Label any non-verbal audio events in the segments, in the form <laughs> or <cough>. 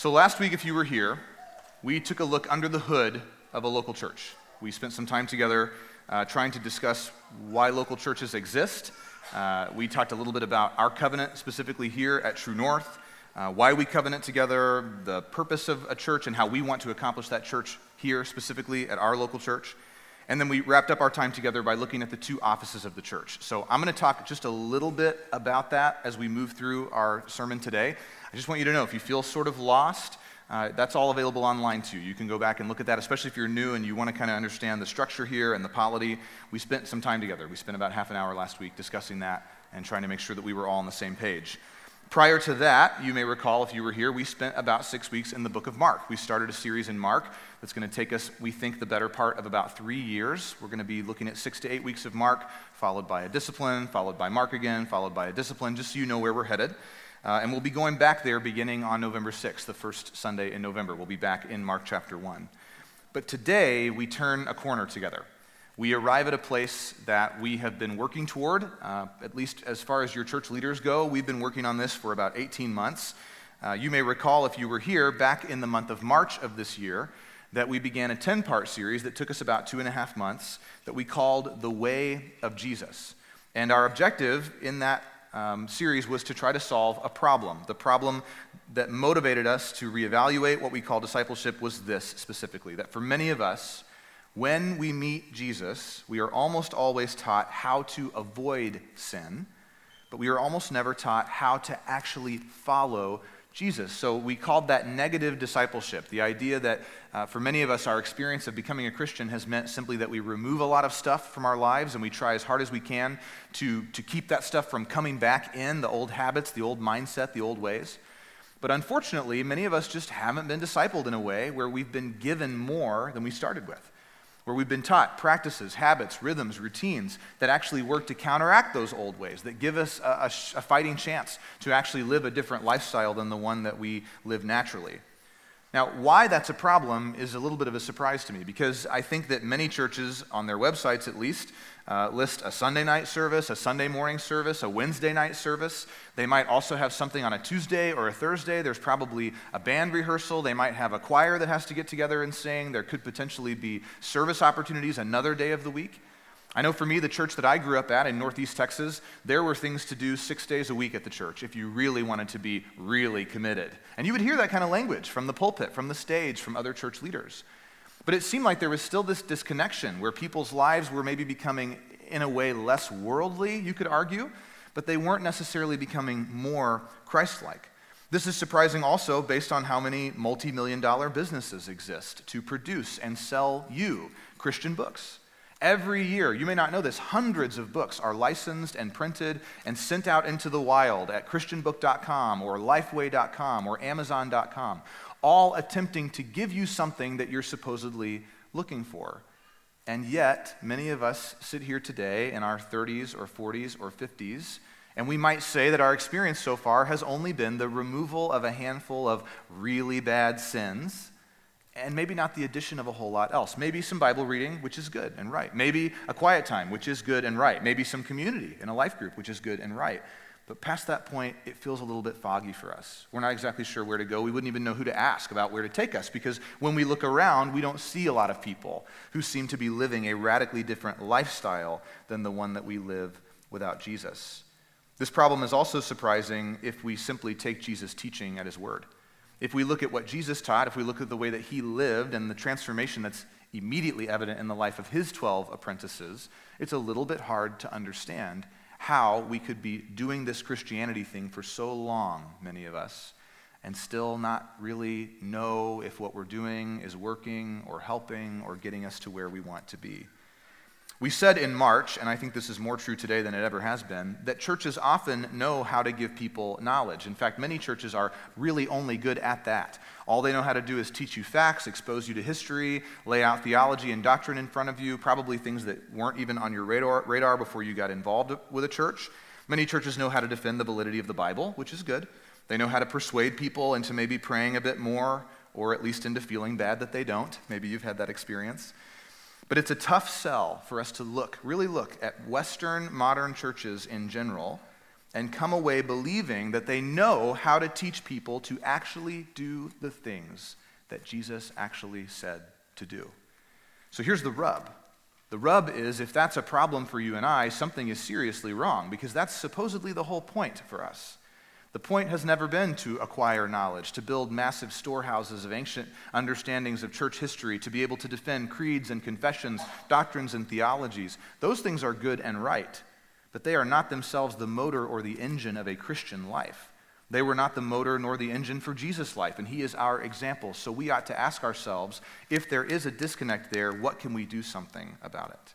So, last week, if you were here, we took a look under the hood of a local church. We spent some time together uh, trying to discuss why local churches exist. Uh, we talked a little bit about our covenant, specifically here at True North, uh, why we covenant together, the purpose of a church, and how we want to accomplish that church here, specifically at our local church. And then we wrapped up our time together by looking at the two offices of the church. So I'm going to talk just a little bit about that as we move through our sermon today. I just want you to know if you feel sort of lost, uh, that's all available online too. You can go back and look at that, especially if you're new and you want to kind of understand the structure here and the polity. We spent some time together. We spent about half an hour last week discussing that and trying to make sure that we were all on the same page. Prior to that, you may recall if you were here, we spent about six weeks in the book of Mark. We started a series in Mark that's going to take us, we think, the better part of about three years. We're going to be looking at six to eight weeks of Mark, followed by a discipline, followed by Mark again, followed by a discipline, just so you know where we're headed. Uh, and we'll be going back there beginning on November 6th, the first Sunday in November. We'll be back in Mark chapter 1. But today, we turn a corner together. We arrive at a place that we have been working toward, uh, at least as far as your church leaders go. We've been working on this for about 18 months. Uh, you may recall, if you were here, back in the month of March of this year, that we began a 10 part series that took us about two and a half months that we called The Way of Jesus. And our objective in that um, series was to try to solve a problem. The problem that motivated us to reevaluate what we call discipleship was this specifically that for many of us, when we meet Jesus, we are almost always taught how to avoid sin, but we are almost never taught how to actually follow Jesus. So we called that negative discipleship. The idea that uh, for many of us, our experience of becoming a Christian has meant simply that we remove a lot of stuff from our lives and we try as hard as we can to, to keep that stuff from coming back in the old habits, the old mindset, the old ways. But unfortunately, many of us just haven't been discipled in a way where we've been given more than we started with where we've been taught practices, habits, rhythms, routines that actually work to counteract those old ways, that give us a, a, a, fighting chance to actually live a different lifestyle than the one that we live naturally. Now, why that's a problem is a little bit of a surprise to me because I think that many churches, on their websites at least, uh, list a Sunday night service, a Sunday morning service, a Wednesday night service. They might also have something on a Tuesday or a Thursday. There's probably a band rehearsal. They might have a choir that has to get together and sing. There could potentially be service opportunities another day of the week. I know for me, the church that I grew up at in Northeast Texas, there were things to do six days a week at the church if you really wanted to be really committed. And you would hear that kind of language from the pulpit, from the stage, from other church leaders. But it seemed like there was still this disconnection where people's lives were maybe becoming, in a way, less worldly, you could argue, but they weren't necessarily becoming more Christ like. This is surprising also based on how many multi million dollar businesses exist to produce and sell you Christian books. Every year, you may not know this, hundreds of books are licensed and printed and sent out into the wild at ChristianBook.com or Lifeway.com or Amazon.com, all attempting to give you something that you're supposedly looking for. And yet, many of us sit here today in our 30s or 40s or 50s, and we might say that our experience so far has only been the removal of a handful of really bad sins and maybe not the addition of a whole lot else. Maybe some Bible reading, which is good and right. Maybe a quiet time, which is good and right. Maybe some community in a life group, which is good and right. But past that point, it feels a little bit foggy for us. We're not exactly sure where to go. We wouldn't even know who to ask about where to take us because when we look around, we don't see a lot of people who seem to be living a radically different lifestyle than the one that we live without Jesus. This problem is also surprising if we simply take Jesus' teaching at his word. If we look at what Jesus taught, if we look at the way that he lived and the transformation that's immediately evident in the life of his 12 apprentices, it's a little bit hard to understand how we could be doing this Christianity thing for so long, many of us, and still not really know if what we're doing is working or helping or getting us to where we want to be. We said in March, and I think this is more true today than it ever has been, that churches often know how to give people knowledge. In fact, many churches are really only good at that. All they know how to do is teach you facts, expose you to history, lay out theology and doctrine in front of you, probably things that weren't even on your radar, radar before you got involved with a church. Many churches know how to defend the validity of the Bible, which is good. They know how to persuade people into maybe praying a bit more, or at least into feeling bad that they don't. Maybe you've had that experience. But it's a tough sell for us to look, really look at Western modern churches in general and come away believing that they know how to teach people to actually do the things that Jesus actually said to do. So here's the rub. The rub is if that's a problem for you and I, something is seriously wrong because that's supposedly the whole point for us. The point has never been to acquire knowledge, to build massive storehouses of ancient understandings of church history, to be able to defend creeds and confessions, doctrines and theologies. Those things are good and right, but they are not themselves the motor or the engine of a Christian life. They were not the motor nor the engine for Jesus' life, and he is our example. So we ought to ask ourselves if there is a disconnect there, what can we do something about it?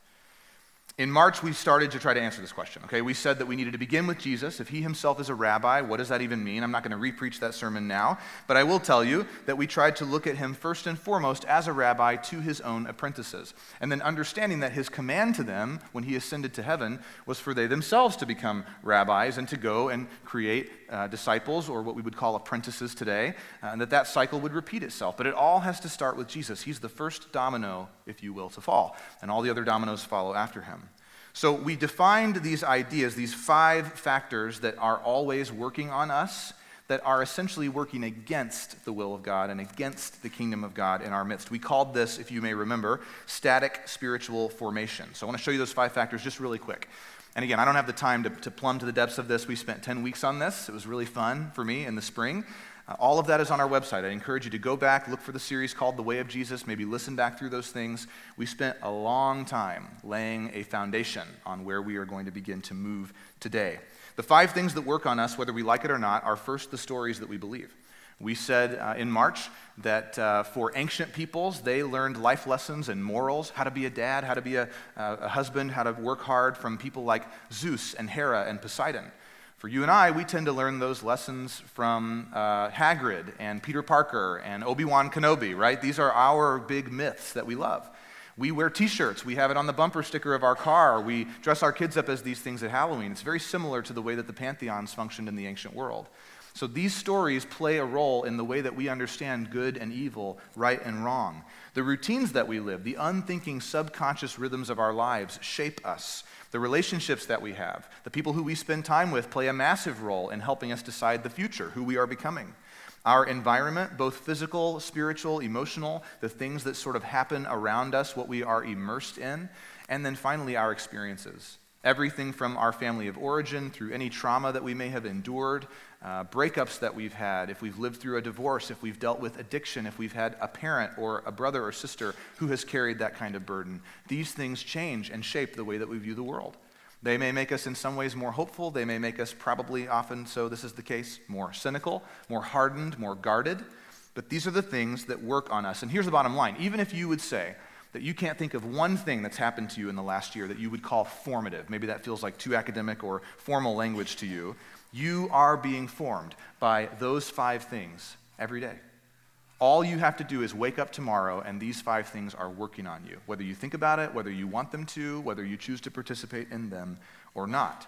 In March, we started to try to answer this question. Okay, we said that we needed to begin with Jesus. If he himself is a rabbi, what does that even mean? I'm not going to repreach that sermon now, but I will tell you that we tried to look at him first and foremost as a rabbi to his own apprentices, and then understanding that his command to them when he ascended to heaven was for they themselves to become rabbis and to go and create uh, disciples, or what we would call apprentices today, uh, and that that cycle would repeat itself. But it all has to start with Jesus. He's the first domino, if you will, to fall, and all the other dominoes follow after him. So we defined these ideas, these five factors that are always working on us, that are essentially working against the will of God and against the kingdom of God in our midst. We called this, if you may remember, static spiritual formation. So I want to show you those five factors just really quick. And again, I don't have the time to, to plumb to the depths of this. We spent 10 weeks on this. It was really fun for me in the spring. Uh, all of that is on our website. I encourage you to go back, look for the series called The Way of Jesus, maybe listen back through those things. We spent a long time laying a foundation on where we are going to begin to move today. The five things that work on us, whether we like it or not, are first the stories that we believe. We said uh, in March that uh, for ancient peoples, they learned life lessons and morals, how to be a dad, how to be a, uh, a husband, how to work hard from people like Zeus and Hera and Poseidon. For you and I, we tend to learn those lessons from uh, Hagrid and Peter Parker and Obi Wan Kenobi, right? These are our big myths that we love. We wear t shirts. We have it on the bumper sticker of our car. We dress our kids up as these things at Halloween. It's very similar to the way that the pantheons functioned in the ancient world. So these stories play a role in the way that we understand good and evil, right and wrong. The routines that we live, the unthinking subconscious rhythms of our lives shape us. The relationships that we have, the people who we spend time with play a massive role in helping us decide the future, who we are becoming. Our environment, both physical, spiritual, emotional, the things that sort of happen around us, what we are immersed in, and then finally our experiences. Everything from our family of origin through any trauma that we may have endured, uh, breakups that we've had, if we've lived through a divorce, if we've dealt with addiction, if we've had a parent or a brother or sister who has carried that kind of burden. These things change and shape the way that we view the world. They may make us in some ways more hopeful. They may make us, probably often so this is the case, more cynical, more hardened, more guarded. But these are the things that work on us. And here's the bottom line even if you would say, that you can't think of one thing that's happened to you in the last year that you would call formative. Maybe that feels like too academic or formal language to you. You are being formed by those five things every day. All you have to do is wake up tomorrow, and these five things are working on you, whether you think about it, whether you want them to, whether you choose to participate in them or not.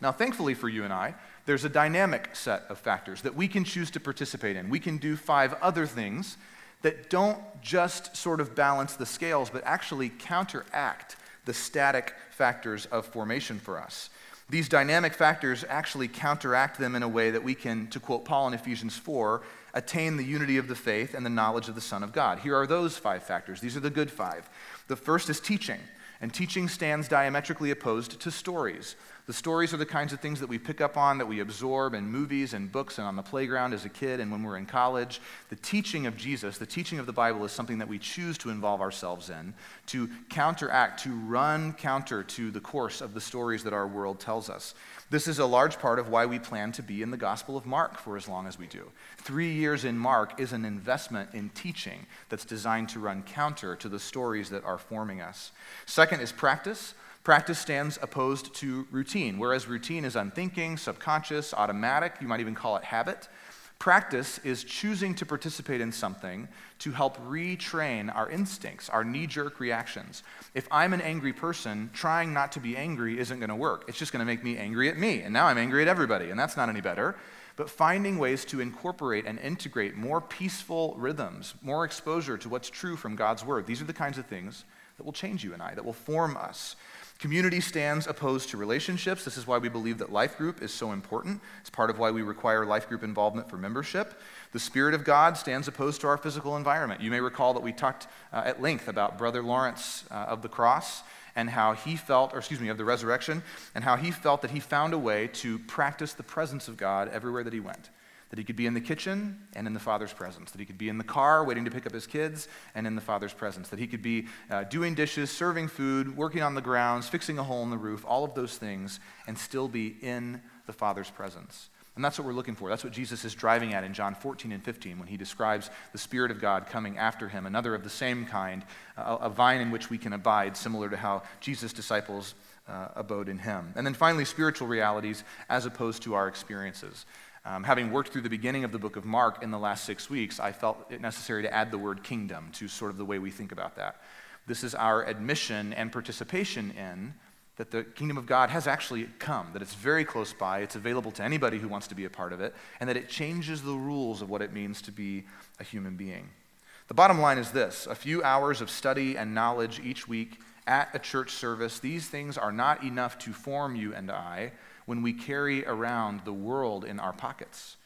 Now, thankfully for you and I, there's a dynamic set of factors that we can choose to participate in. We can do five other things that don't just sort of balance the scales, but actually counteract the static factors of formation for us. These dynamic factors actually counteract them in a way that we can, to quote Paul in Ephesians 4, attain the unity of the faith and the knowledge of the Son of God. Here are those five factors. These are the good five. The first is teaching, and teaching stands diametrically opposed to stories. The stories are the kinds of things that we pick up on, that we absorb in movies and books and on the playground as a kid and when we're in college. The teaching of Jesus, the teaching of the Bible, is something that we choose to involve ourselves in, to counteract, to run counter to the course of the stories that our world tells us. This is a large part of why we plan to be in the Gospel of Mark for as long as we do. Three years in Mark is an investment in teaching that's designed to run counter to the stories that are forming us. Second is practice. Practice stands opposed to routine, whereas routine is unthinking, subconscious, automatic, you might even call it habit. Practice is choosing to participate in something to help retrain our instincts, our knee jerk reactions. If I'm an angry person, trying not to be angry isn't going to work. It's just going to make me angry at me, and now I'm angry at everybody, and that's not any better. But finding ways to incorporate and integrate more peaceful rhythms, more exposure to what's true from God's Word, these are the kinds of things that will change you and I, that will form us. Community stands opposed to relationships. This is why we believe that life group is so important. It's part of why we require life group involvement for membership. The Spirit of God stands opposed to our physical environment. You may recall that we talked uh, at length about Brother Lawrence uh, of the cross and how he felt, or excuse me, of the resurrection, and how he felt that he found a way to practice the presence of God everywhere that he went that he could be in the kitchen and in the Father's presence, that he could be in the car waiting to pick up his kids and in the Father's presence, that he could be uh, doing dishes, serving food, working on the grounds, fixing a hole in the roof, all of those things, and still be in the Father's presence. And that's what we're looking for. That's what Jesus is driving at in John 14 and 15 when he describes the Spirit of God coming after him, another of the same kind, uh, a vine in which we can abide, similar to how Jesus' disciples uh, abode in him. And then finally, spiritual realities as opposed to our experiences. Um, having worked through the beginning of the book of Mark in the last six weeks, I felt it necessary to add the word kingdom to sort of the way we think about that. This is our admission and participation in that the kingdom of God has actually come, that it's very close by, it's available to anybody who wants to be a part of it, and that it changes the rules of what it means to be a human being. The bottom line is this a few hours of study and knowledge each week at a church service, these things are not enough to form you and I when we carry around the world in our pockets.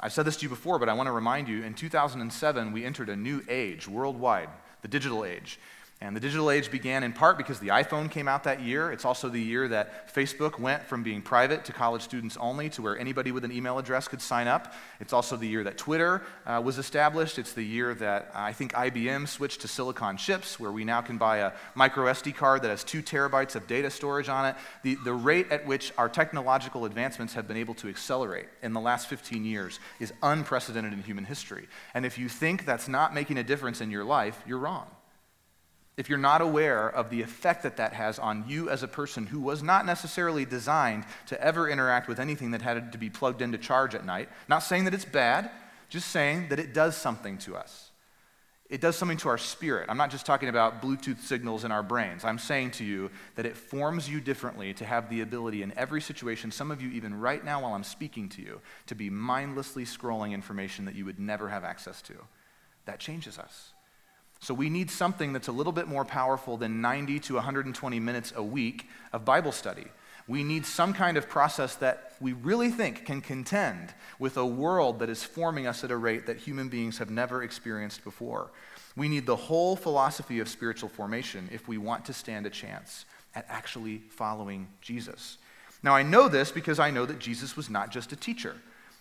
I've said this to you before, but I want to remind you in 2007, we entered a new age worldwide, the digital age. And the digital age began in part because the iPhone came out that year. It's also the year that Facebook went from being private to college students only to where anybody with an email address could sign up. It's also the year that Twitter uh, was established. It's the year that uh, I think IBM switched to silicon chips, where we now can buy a micro SD card that has two terabytes of data storage on it. The, the rate at which our technological advancements have been able to accelerate in the last 15 years is unprecedented in human history. And if you think that's not making a difference in your life, you're wrong if you're not aware of the effect that that has on you as a person who was not necessarily designed to ever interact with anything that had to be plugged into charge at night, not saying that it's bad, just saying that it does something to us. It does something to our spirit. I'm not just talking about Bluetooth signals in our brains. I'm saying to you that it forms you differently to have the ability in every situation, some of you even right now while I'm speaking to you, to be mindlessly scrolling information that you would never have access to. That changes us. So we need something that's a little bit more powerful than 90 to 120 minutes a week of Bible study. We need some kind of process that we really think can contend with a world that is forming us at a rate that human beings have never experienced before. We need the whole philosophy of spiritual formation if we want to stand a chance at actually following Jesus. Now, I know this because I know that Jesus was not just a teacher.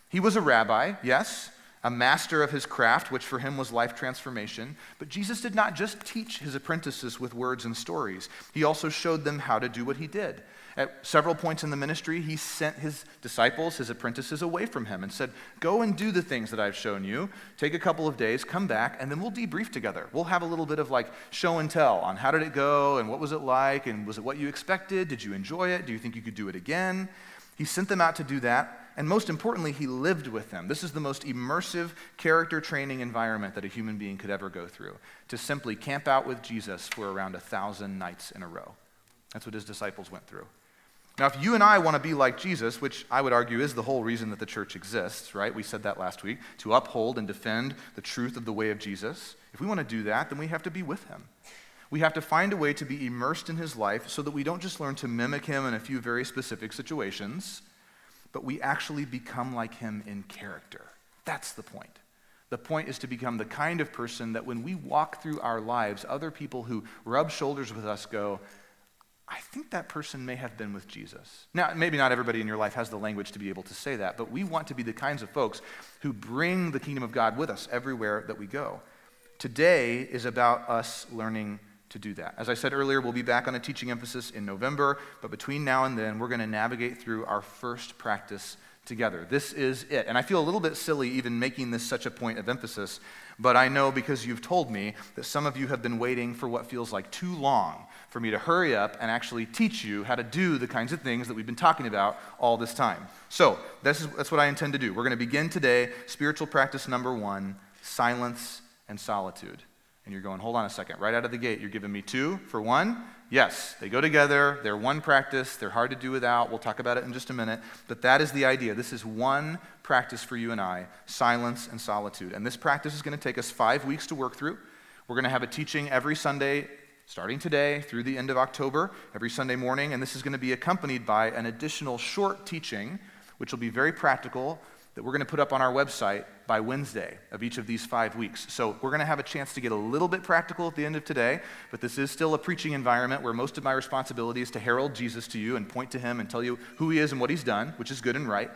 He was a rabbi, yes, a master of his craft, which for him was life transformation. But Jesus did not just teach his apprentices with words and stories, he also showed them how to do what he did. At several points in the ministry, he sent his disciples, his apprentices, away from him and said, Go and do the things that I've shown you. Take a couple of days, come back, and then we'll debrief together. We'll have a little bit of like show and tell on how did it go and what was it like and was it what you expected? Did you enjoy it? Do you think you could do it again? He sent them out to do that and most importantly, he lived with them. This is the most immersive character training environment that a human being could ever go through to simply camp out with Jesus for around a thousand nights in a row. That's what his disciples went through. Now, if you and I want to be like Jesus, which I would argue is the whole reason that the church exists, right? We said that last week, to uphold and defend the truth of the way of Jesus. If we want to do that, then we have to be with him. We have to find a way to be immersed in his life so that we don't just learn to mimic him in a few very specific situations, but we actually become like him in character. That's the point. The point is to become the kind of person that when we walk through our lives, other people who rub shoulders with us go, I think that person may have been with Jesus. Now, maybe not everybody in your life has the language to be able to say that, but we want to be the kinds of folks who bring the kingdom of God with us everywhere that we go. Today is about us learning to do that. As I said earlier, we'll be back on a teaching emphasis in November, but between now and then, we're going to navigate through our first practice together. This is it. And I feel a little bit silly even making this such a point of emphasis, but I know because you've told me that some of you have been waiting for what feels like too long for me to hurry up and actually teach you how to do the kinds of things that we've been talking about all this time. So, is, that's what I intend to do. We're going to begin today, spiritual practice number one silence and solitude. And you're going, hold on a second. Right out of the gate, you're giving me two for one? Yes, they go together. They're one practice. They're hard to do without. We'll talk about it in just a minute. But that is the idea. This is one practice for you and I silence and solitude. And this practice is going to take us five weeks to work through. We're going to have a teaching every Sunday starting today through the end of October, every Sunday morning. And this is going to be accompanied by an additional short teaching, which will be very practical, that we're going to put up on our website by Wednesday of each of these five weeks. So we're going to have a chance to get a little bit practical at the end of today, but this is still a preaching environment where most of my responsibility is to herald Jesus to you and point to him and tell you who he is and what he's done, which is good and right.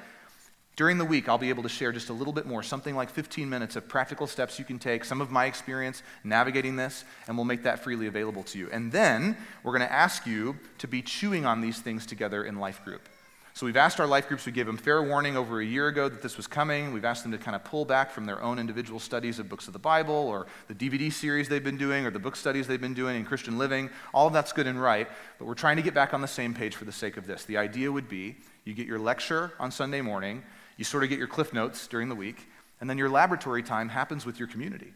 During the week, I'll be able to share just a little bit more, something like 15 minutes of practical steps you can take, some of my experience navigating this, and we'll make that freely available to you. And then we're going to ask you to be chewing on these things together in life group. So we've asked our life groups, we gave them fair warning over a year ago that this was coming. We've asked them to kind of pull back from their own individual studies of books of the Bible or the DVD series they've been doing or the book studies they've been doing in Christian living. All of that's good and right, but we're trying to get back on the same page for the sake of this. The idea would be you get your lecture on Sunday morning, you sort of get your cliff notes during the week, and then your laboratory time happens with your community.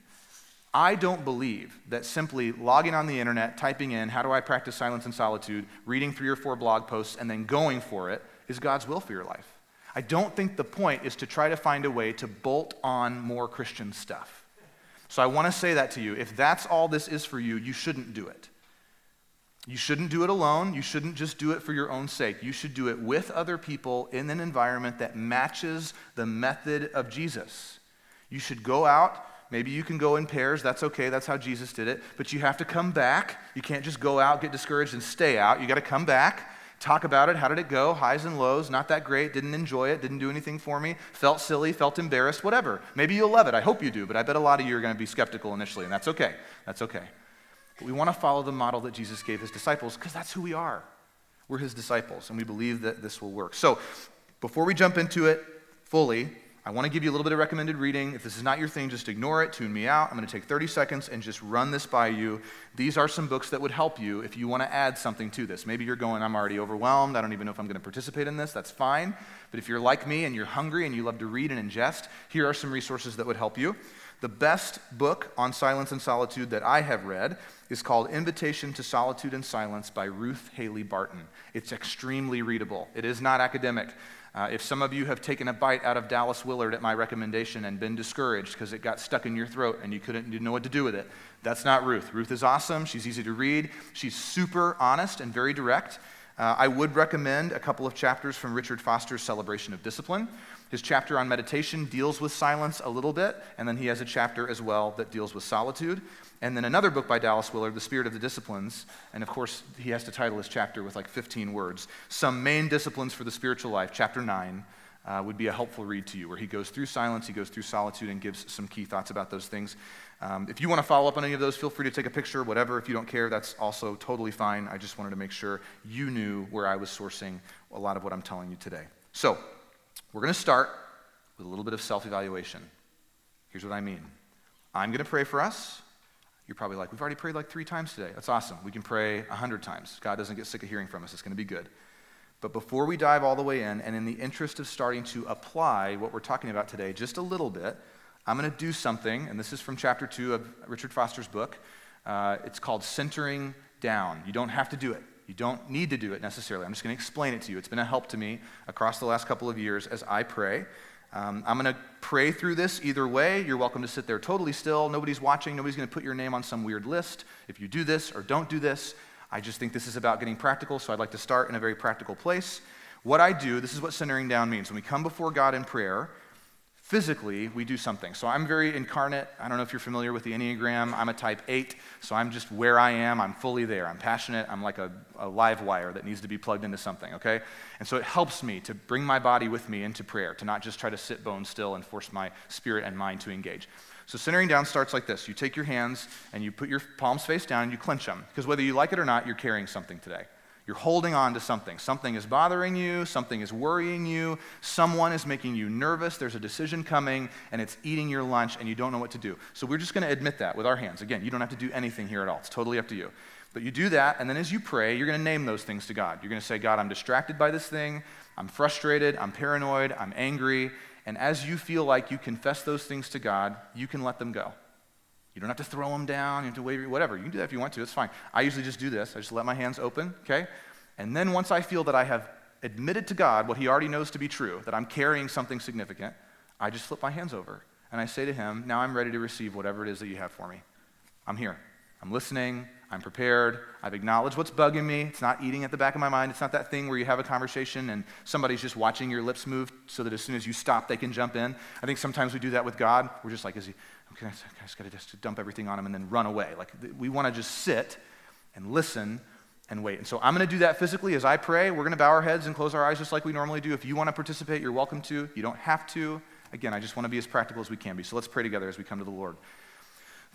I don't believe that simply logging on the internet, typing in, how do I practice silence and solitude, reading three or four blog posts, and then going for it is God's will for your life. I don't think the point is to try to find a way to bolt on more Christian stuff. So I want to say that to you. If that's all this is for you, you shouldn't do it. You shouldn't do it alone. You shouldn't just do it for your own sake. You should do it with other people in an environment that matches the method of Jesus. You should go out. Maybe you can go in pairs. That's okay. That's how Jesus did it. But you have to come back. You can't just go out, get discouraged, and stay out. You got to come back, talk about it. How did it go? Highs and lows. Not that great. Didn't enjoy it. Didn't do anything for me. Felt silly. Felt embarrassed. Whatever. Maybe you'll love it. I hope you do. But I bet a lot of you are going to be skeptical initially, and that's okay. That's okay. But we want to follow the model that Jesus gave his disciples because that's who we are. We're his disciples, and we believe that this will work. So, before we jump into it fully, I want to give you a little bit of recommended reading. If this is not your thing, just ignore it, tune me out. I'm going to take 30 seconds and just run this by you. These are some books that would help you if you want to add something to this. Maybe you're going, I'm already overwhelmed. I don't even know if I'm going to participate in this. That's fine. But if you're like me and you're hungry and you love to read and ingest, here are some resources that would help you. The best book on silence and solitude that I have read is called Invitation to Solitude and Silence by Ruth Haley Barton. It's extremely readable. It is not academic. Uh, if some of you have taken a bite out of Dallas Willard at my recommendation and been discouraged because it got stuck in your throat and you couldn't you didn't know what to do with it, that's not Ruth. Ruth is awesome. She's easy to read. She's super honest and very direct. Uh, I would recommend a couple of chapters from Richard Foster's Celebration of Discipline. His chapter on meditation deals with silence a little bit, and then he has a chapter as well that deals with solitude. And then another book by Dallas Willard, The Spirit of the Disciplines. And of course, he has to title his chapter with like 15 words. Some main disciplines for the spiritual life, chapter 9, uh, would be a helpful read to you, where he goes through silence, he goes through solitude, and gives some key thoughts about those things. Um, if you want to follow up on any of those, feel free to take a picture, whatever. If you don't care, that's also totally fine. I just wanted to make sure you knew where I was sourcing a lot of what I'm telling you today. So, we're going to start with a little bit of self evaluation. Here's what I mean I'm going to pray for us. You're probably like, we've already prayed like three times today. That's awesome. We can pray a hundred times. God doesn't get sick of hearing from us. It's going to be good. But before we dive all the way in, and in the interest of starting to apply what we're talking about today just a little bit, I'm going to do something, and this is from chapter two of Richard Foster's book. Uh, it's called Centering Down. You don't have to do it. You don't need to do it necessarily. I'm just going to explain it to you. It's been a help to me across the last couple of years as I pray. Um, I'm going to pray through this either way. You're welcome to sit there totally still. Nobody's watching. Nobody's going to put your name on some weird list if you do this or don't do this. I just think this is about getting practical, so I'd like to start in a very practical place. What I do, this is what centering down means. When we come before God in prayer, physically we do something. So I'm very incarnate. I don't know if you're familiar with the Enneagram. I'm a type 8, so I'm just where I am. I'm fully there. I'm passionate. I'm like a, a, live wire that needs to be plugged into something, okay? And so it helps me to bring my body with me into prayer, to not just try to sit bone still and force my spirit and mind to engage. So centering down starts like this. You take your hands and you put your palms face down and you clench them. Because whether you like it or not, you're carrying something today. You're holding on to something. Something is bothering you, something is worrying you, someone is making you nervous, there's a decision coming, and it's eating your lunch, and you don't know what to do. So we're just going to admit that with our hands. Again, you don't have to do anything here at all, it's totally up to you. But you do that, and then as you pray, you're going to name those things to God. You're going to say, God, I'm distracted by this thing, I'm frustrated, I'm paranoid, I'm angry. And as you feel like you confess those things to God, you can let them go. You don't have to throw them down, you have to wave, whatever. You can do that if you want to, it's fine. I usually just do this. I just let my hands open, okay? And then once I feel that I have admitted to God what He already knows to be true, that I'm carrying something significant, I just flip my hands over and I say to Him, Now I'm ready to receive whatever it is that you have for me. I'm here. I'm listening. I'm prepared. I've acknowledged what's bugging me. It's not eating at the back of my mind. It's not that thing where you have a conversation and somebody's just watching your lips move so that as soon as you stop, they can jump in. I think sometimes we do that with God. We're just like, is he, okay, I just got to just dump everything on him and then run away. Like, we want to just sit and listen and wait. And so I'm going to do that physically as I pray. We're going to bow our heads and close our eyes just like we normally do. If you want to participate, you're welcome to. You don't have to. Again, I just want to be as practical as we can be. So let's pray together as we come to the Lord.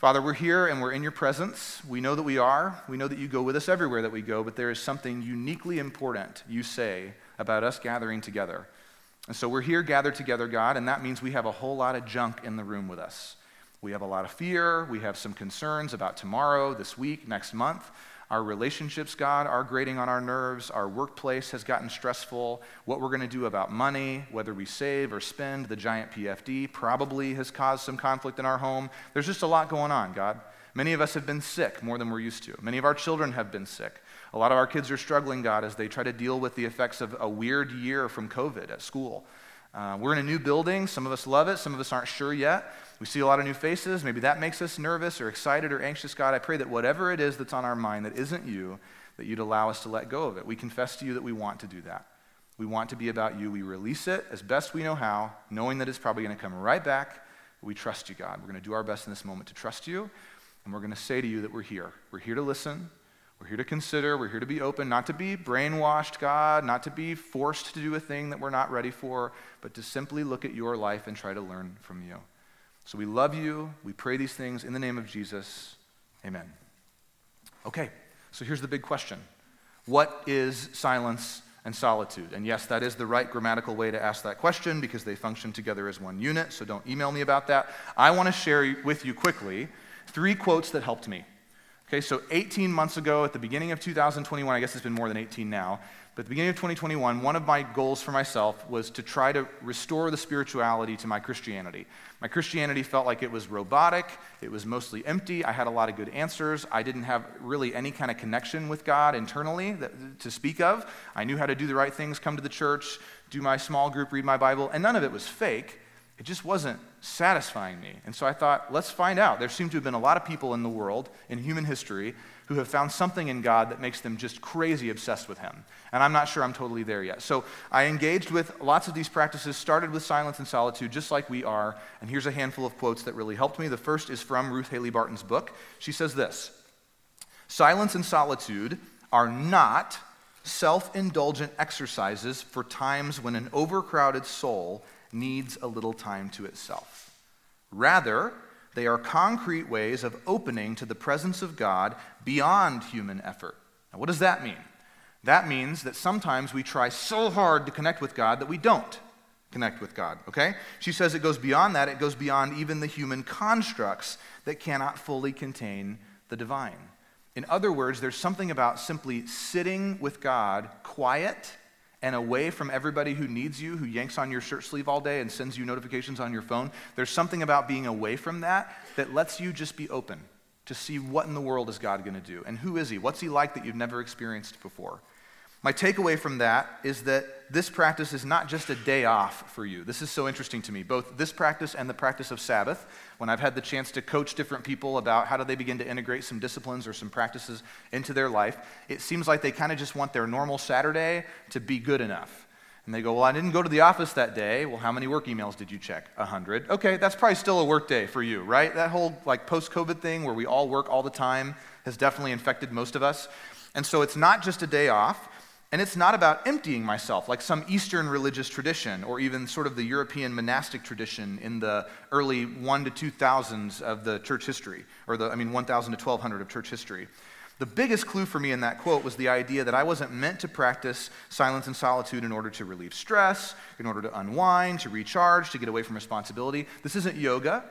Father, we're here and we're in your presence. We know that we are. We know that you go with us everywhere that we go, but there is something uniquely important you say about us gathering together. And so we're here gathered together, God, and that means we have a whole lot of junk in the room with us. We have a lot of fear. We have some concerns about tomorrow, this week, next month. Our relationships, God, are grating on our nerves. Our workplace has gotten stressful. What we're going to do about money, whether we save or spend, the giant PFD probably has caused some conflict in our home. There's just a lot going on, God. Many of us have been sick more than we're used to. Many of our children have been sick. A lot of our kids are struggling, God, as they try to deal with the effects of a weird year from COVID at school. Uh, we're in a new building. Some of us love it, some of us aren't sure yet. We see a lot of new faces. Maybe that makes us nervous or excited or anxious. God, I pray that whatever it is that's on our mind that isn't you, that you'd allow us to let go of it. We confess to you that we want to do that. We want to be about you. We release it as best we know how, knowing that it's probably going to come right back. We trust you, God. We're going to do our best in this moment to trust you, and we're going to say to you that we're here. We're here to listen. We're here to consider. We're here to be open, not to be brainwashed, God, not to be forced to do a thing that we're not ready for, but to simply look at your life and try to learn from you. So we love you. We pray these things in the name of Jesus. Amen. Okay, so here's the big question What is silence and solitude? And yes, that is the right grammatical way to ask that question because they function together as one unit, so don't email me about that. I want to share with you quickly three quotes that helped me. Okay, so 18 months ago, at the beginning of 2021, I guess it's been more than 18 now, but at the beginning of 2021, one of my goals for myself was to try to restore the spirituality to my Christianity. My Christianity felt like it was robotic, it was mostly empty. I had a lot of good answers. I didn't have really any kind of connection with God internally that, to speak of. I knew how to do the right things, come to the church, do my small group, read my Bible, and none of it was fake. It just wasn't satisfying me. And so I thought, let's find out. There seem to have been a lot of people in the world, in human history, who have found something in God that makes them just crazy obsessed with Him. And I'm not sure I'm totally there yet. So I engaged with lots of these practices, started with silence and solitude, just like we are. And here's a handful of quotes that really helped me. The first is from Ruth Haley Barton's book. She says this Silence and solitude are not self indulgent exercises for times when an overcrowded soul needs a little time to itself. Rather, they are concrete ways of opening to the presence of God beyond human effort. Now, what does that mean? That means that sometimes we try so hard to connect with God that we don't connect with God, okay? She says it goes beyond that, it goes beyond even the human constructs that cannot fully contain the divine. In other words, there's something about simply sitting with God quiet and away from everybody who needs you, who yanks on your shirt sleeve all day and sends you notifications on your phone. There's something about being away from that that lets you just be open to see what in the world is God going to do and who is He? What's He like that you've never experienced before? My takeaway from that is that this practice is not just a day off for you. This is so interesting to me, both this practice and the practice of Sabbath. When I've had the chance to coach different people about how do they begin to integrate some disciplines or some practices into their life, it seems like they kind of just want their normal Saturday to be good enough. And they go, Well, I didn't go to the office that day. Well, how many work emails did you check? A hundred. Okay, that's probably still a work day for you, right? That whole like post COVID thing where we all work all the time has definitely infected most of us. And so it's not just a day off. And it's not about emptying myself like some Eastern religious tradition or even sort of the European monastic tradition in the early 1 to 2000s of the church history, or the, I mean, 1000 to 1200 of church history. The biggest clue for me in that quote was the idea that I wasn't meant to practice silence and solitude in order to relieve stress, in order to unwind, to recharge, to get away from responsibility. This isn't yoga,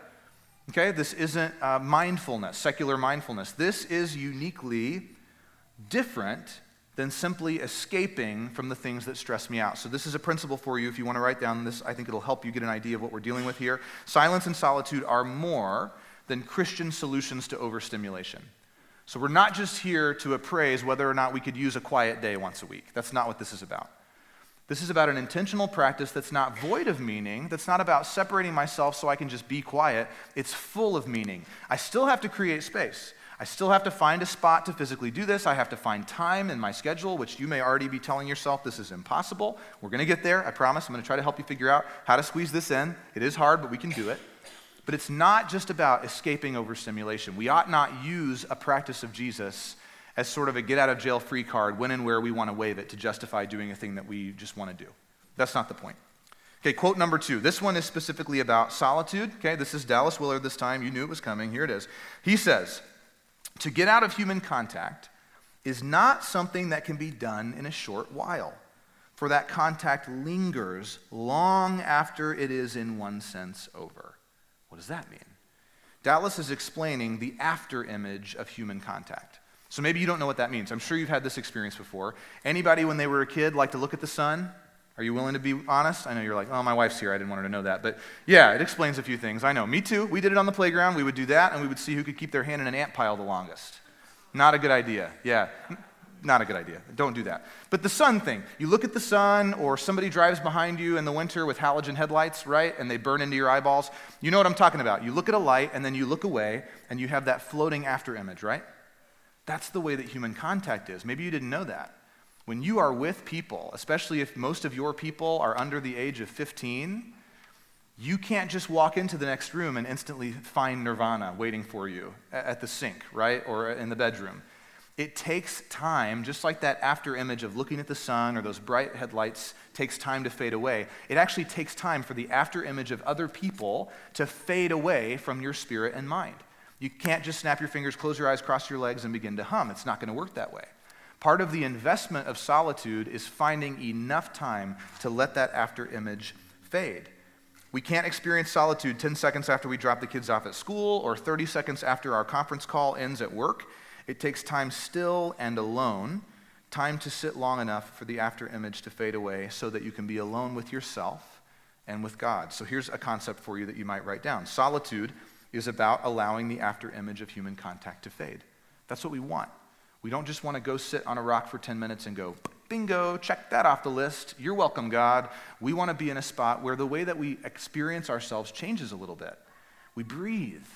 okay? This isn't uh, mindfulness, secular mindfulness. This is uniquely different than simply escaping from the things that stress me out. So, this is a principle for you. If you want to write down this, I think it'll help you get an idea of what we're dealing with here. Silence and solitude are more than Christian solutions to overstimulation. So, we're not just here to appraise whether or not we could use a quiet day once a week. That's not what this is about. This is about an intentional practice that's not void of meaning, that's not about separating myself so I can just be quiet. It's full of meaning. I still have to create space. I still have to find a spot to physically do this. I have to find time in my schedule, which you may already be telling yourself this is impossible. We're going to get there, I promise. I'm going to try to help you figure out how to squeeze this in. It is hard, but we can do it. But it's not just about escaping overstimulation. We ought not use a practice of Jesus as sort of a get out of jail free card when and where we want to wave it to justify doing a thing that we just want to do. That's not the point. Okay, quote number two. This one is specifically about solitude. Okay, this is Dallas Willard this time. You knew it was coming. Here it is. He says, To get out of human contact is not something that can be done in a short while, for that contact lingers long after it is, in one sense, over. What does that mean? Dallas is explaining the after image of human contact. So maybe you don't know what that means. I'm sure you've had this experience before. Anybody, when they were a kid, like to look at the sun? Are you willing to be honest? I know you're like, oh, my wife's here. I didn't want her to know that. But yeah, it explains a few things. I know. Me too. We did it on the playground. We would do that, and we would see who could keep their hand in an ant pile the longest. Not a good idea. Yeah. Not a good idea. Don't do that. But the sun thing, you look at the sun, or somebody drives behind you in the winter with halogen headlights, right? And they burn into your eyeballs. You know what I'm talking about. You look at a light, and then you look away, and you have that floating after image, right? That's the way that human contact is. Maybe you didn't know that. When you are with people, especially if most of your people are under the age of 15, you can't just walk into the next room and instantly find nirvana waiting for you at the sink, right? Or in the bedroom. It takes time, just like that after image of looking at the sun or those bright headlights takes time to fade away. It actually takes time for the after image of other people to fade away from your spirit and mind. You can't just snap your fingers, close your eyes, cross your legs, and begin to hum. It's not going to work that way. Part of the investment of solitude is finding enough time to let that after image fade. We can't experience solitude 10 seconds after we drop the kids off at school or 30 seconds after our conference call ends at work. It takes time still and alone, time to sit long enough for the after image to fade away so that you can be alone with yourself and with God. So here's a concept for you that you might write down Solitude is about allowing the after image of human contact to fade. That's what we want. We don't just want to go sit on a rock for 10 minutes and go, bingo, check that off the list. You're welcome, God. We want to be in a spot where the way that we experience ourselves changes a little bit. We breathe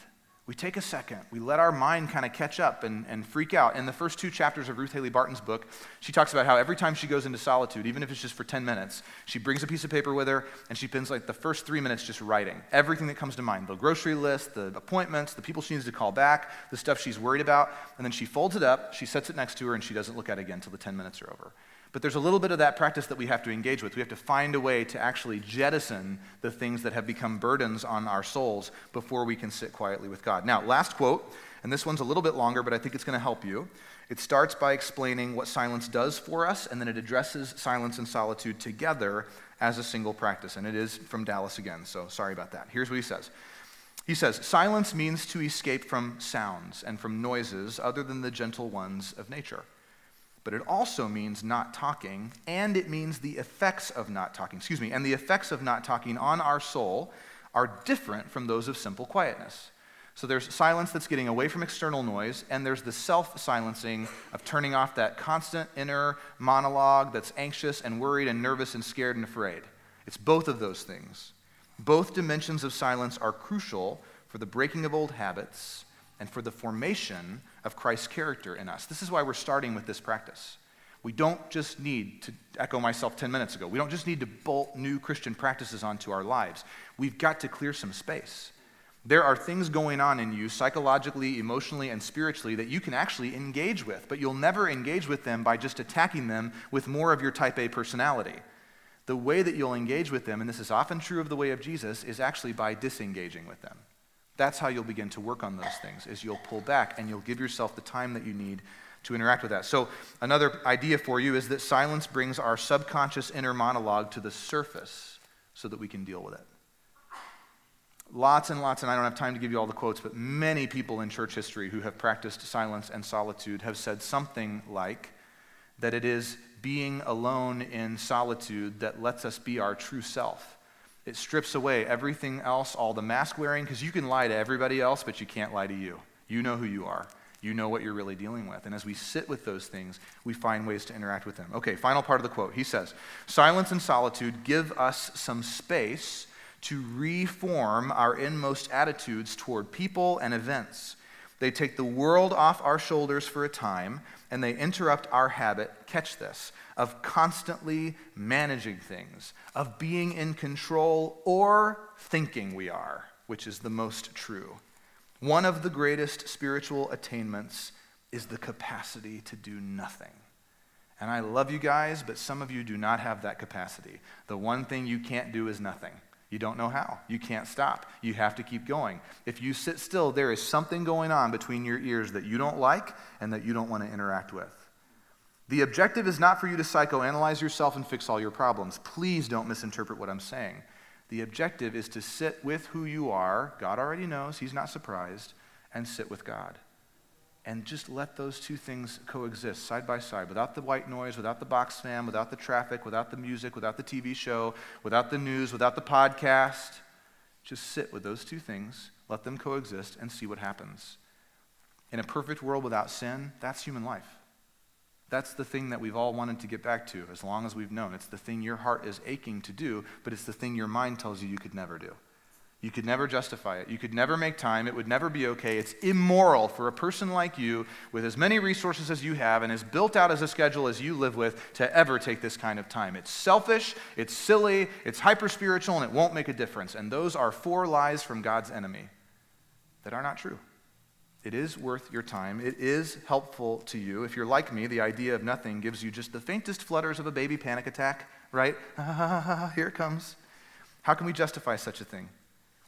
we take a second, we let our mind kind of catch up and, and freak out. In the first two chapters of Ruth Haley Barton's book, she talks about how every time she goes into solitude, even if it's just for 10 minutes, she brings a piece of paper with her and she spends like the first three minutes just writing everything that comes to mind the grocery list, the appointments, the people she needs to call back, the stuff she's worried about. And then she folds it up, she sets it next to her, and she doesn't look at it again until the 10 minutes are over. But there's a little bit of that practice that we have to engage with. We have to find a way to actually jettison the things that have become burdens on our souls before we can sit quietly with God. Now, last quote, and this one's a little bit longer, but I think it's going to help you. It starts by explaining what silence does for us, and then it addresses silence and solitude together as a single practice. And it is from Dallas again, so sorry about that. Here's what he says. He says, Silence means to escape from sounds and from noises other than the gentle ones of nature but it also means not talking, and it means the effects of not talking, excuse me, and the effects of not talking on our soul are different from those of simple quietness. So there's silence that's getting away from external noise, and there's the self silencing of turning off that constant inner monologue that's anxious and worried and nervous and scared and afraid. It's both of those things. Both dimensions of silence are crucial for the breaking of old habits and for the formation of Christ's character in us. This is why we're starting with this practice. We don't just need to echo myself 10 minutes ago. We don't just need to bolt new Christian practices onto our lives. We've got to clear some space. There are things going on in you psychologically, emotionally, and spiritually that you can actually engage with, but you'll never engage with them by just attacking them with more of your type A personality. The way that you'll engage with them, and this is often true of the way of Jesus, is actually by disengaging with them. That's how you'll begin to work on those things, is you'll pull back and you'll give yourself the time that you need to interact with that. So another idea for you is that silence brings our subconscious inner monologue to the surface so that we can deal with it. Lots and lots, and I don't have time to give you all the quotes, but many people in church history who have practiced silence and solitude have said something like that it is being alone in solitude that lets us be our true self. It strips away everything else, all the mask wearing, because you can lie to everybody else, but you can't lie to you. You know who you are. You know what you're really dealing with. And as we sit with those things, we find ways to interact with them. Okay, final part of the quote. He says Silence and solitude give us some space to reform our inmost attitudes toward people and events. They take the world off our shoulders for a time, and they interrupt our habit, catch this, of constantly managing things, of being in control or thinking we are, which is the most true. One of the greatest spiritual attainments is the capacity to do nothing. And I love you guys, but some of you do not have that capacity. The one thing you can't do is nothing. You don't know how. You can't stop. You have to keep going. If you sit still, there is something going on between your ears that you don't like and that you don't want to interact with. The objective is not for you to psychoanalyze yourself and fix all your problems. Please don't misinterpret what I'm saying. The objective is to sit with who you are. God already knows, He's not surprised, and sit with God and just let those two things coexist side by side without the white noise, without the box fan, without the traffic, without the music, without the TV show, without the news, without the podcast. Just sit with those two things, let them coexist, and see what happens. In a perfect world without sin, that's human life. That's the thing that we've all wanted to get back to as long as we've known. It's the thing your heart is aching to do, but it's the thing your mind tells you you could never do. You could never justify it. You could never make time. It would never be okay. It's immoral for a person like you, with as many resources as you have and as built out as a schedule as you live with, to ever take this kind of time. It's selfish, it's silly, it's hyper spiritual, and it won't make a difference. And those are four lies from God's enemy that are not true. It is worth your time. It is helpful to you. If you're like me, the idea of nothing gives you just the faintest flutters of a baby panic attack, right? <laughs> here it comes. How can we justify such a thing?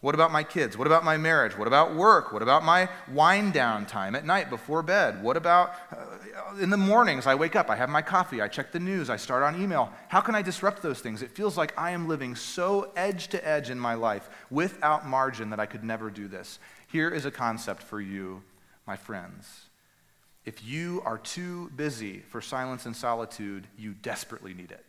What about my kids? What about my marriage? What about work? What about my wind down time at night before bed? What about uh, in the mornings? I wake up, I have my coffee, I check the news, I start on email. How can I disrupt those things? It feels like I am living so edge to edge in my life without margin that I could never do this. Here is a concept for you, my friends. If you are too busy for silence and solitude, you desperately need it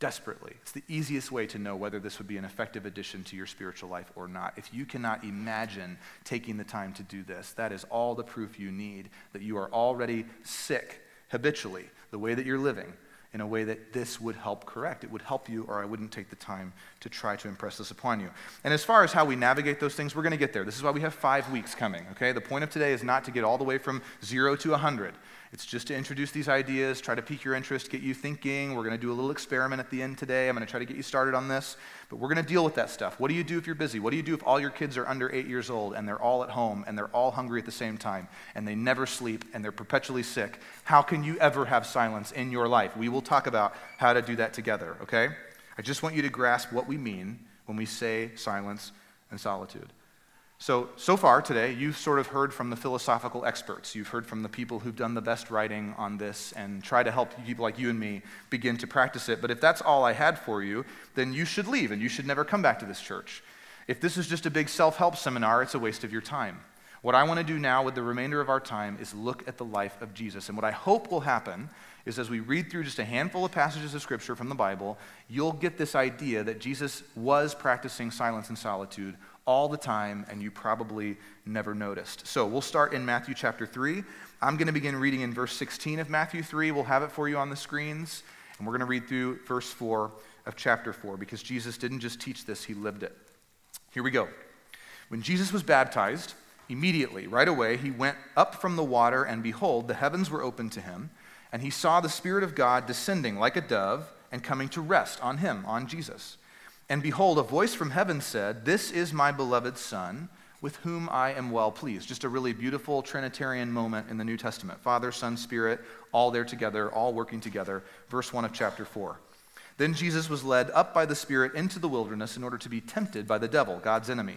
desperately. It's the easiest way to know whether this would be an effective addition to your spiritual life or not. If you cannot imagine taking the time to do this, that is all the proof you need that you are already sick habitually, the way that you're living, in a way that this would help correct. It would help you, or I wouldn't take the time to try to impress this upon you. And as far as how we navigate those things, we're going to get there. This is why we have five weeks coming, okay? The point of today is not to get all the way from zero to 100. It's just to introduce these ideas, try to pique your interest, get you thinking. We're going to do a little experiment at the end today. I'm going to try to get you started on this. But we're going to deal with that stuff. What do you do if you're busy? What do you do if all your kids are under eight years old and they're all at home and they're all hungry at the same time and they never sleep and they're perpetually sick? How can you ever have silence in your life? We will talk about how to do that together, okay? I just want you to grasp what we mean when we say silence and solitude. So, so far today, you've sort of heard from the philosophical experts. You've heard from the people who've done the best writing on this and try to help people like you and me begin to practice it. But if that's all I had for you, then you should leave and you should never come back to this church. If this is just a big self help seminar, it's a waste of your time. What I want to do now with the remainder of our time is look at the life of Jesus. And what I hope will happen is as we read through just a handful of passages of Scripture from the Bible, you'll get this idea that Jesus was practicing silence and solitude all the time, and you probably never noticed. So we'll start in Matthew chapter 3. I'm going to begin reading in verse 16 of Matthew 3. We'll have it for you on the screens. And we're going to read through verse 4 of chapter 4 because Jesus didn't just teach this, he lived it. Here we go. When Jesus was baptized, immediately, right away, he went up from the water, and behold, the heavens were opened to him, and he saw the Spirit of God descending like a dove and coming to rest on him, on Jesus. And behold, a voice from heaven said, This is my beloved Son, with whom I am well pleased. Just a really beautiful Trinitarian moment in the New Testament. Father, Son, Spirit, all there together, all working together. Verse 1 of chapter 4. Then Jesus was led up by the Spirit into the wilderness in order to be tempted by the devil, God's enemy.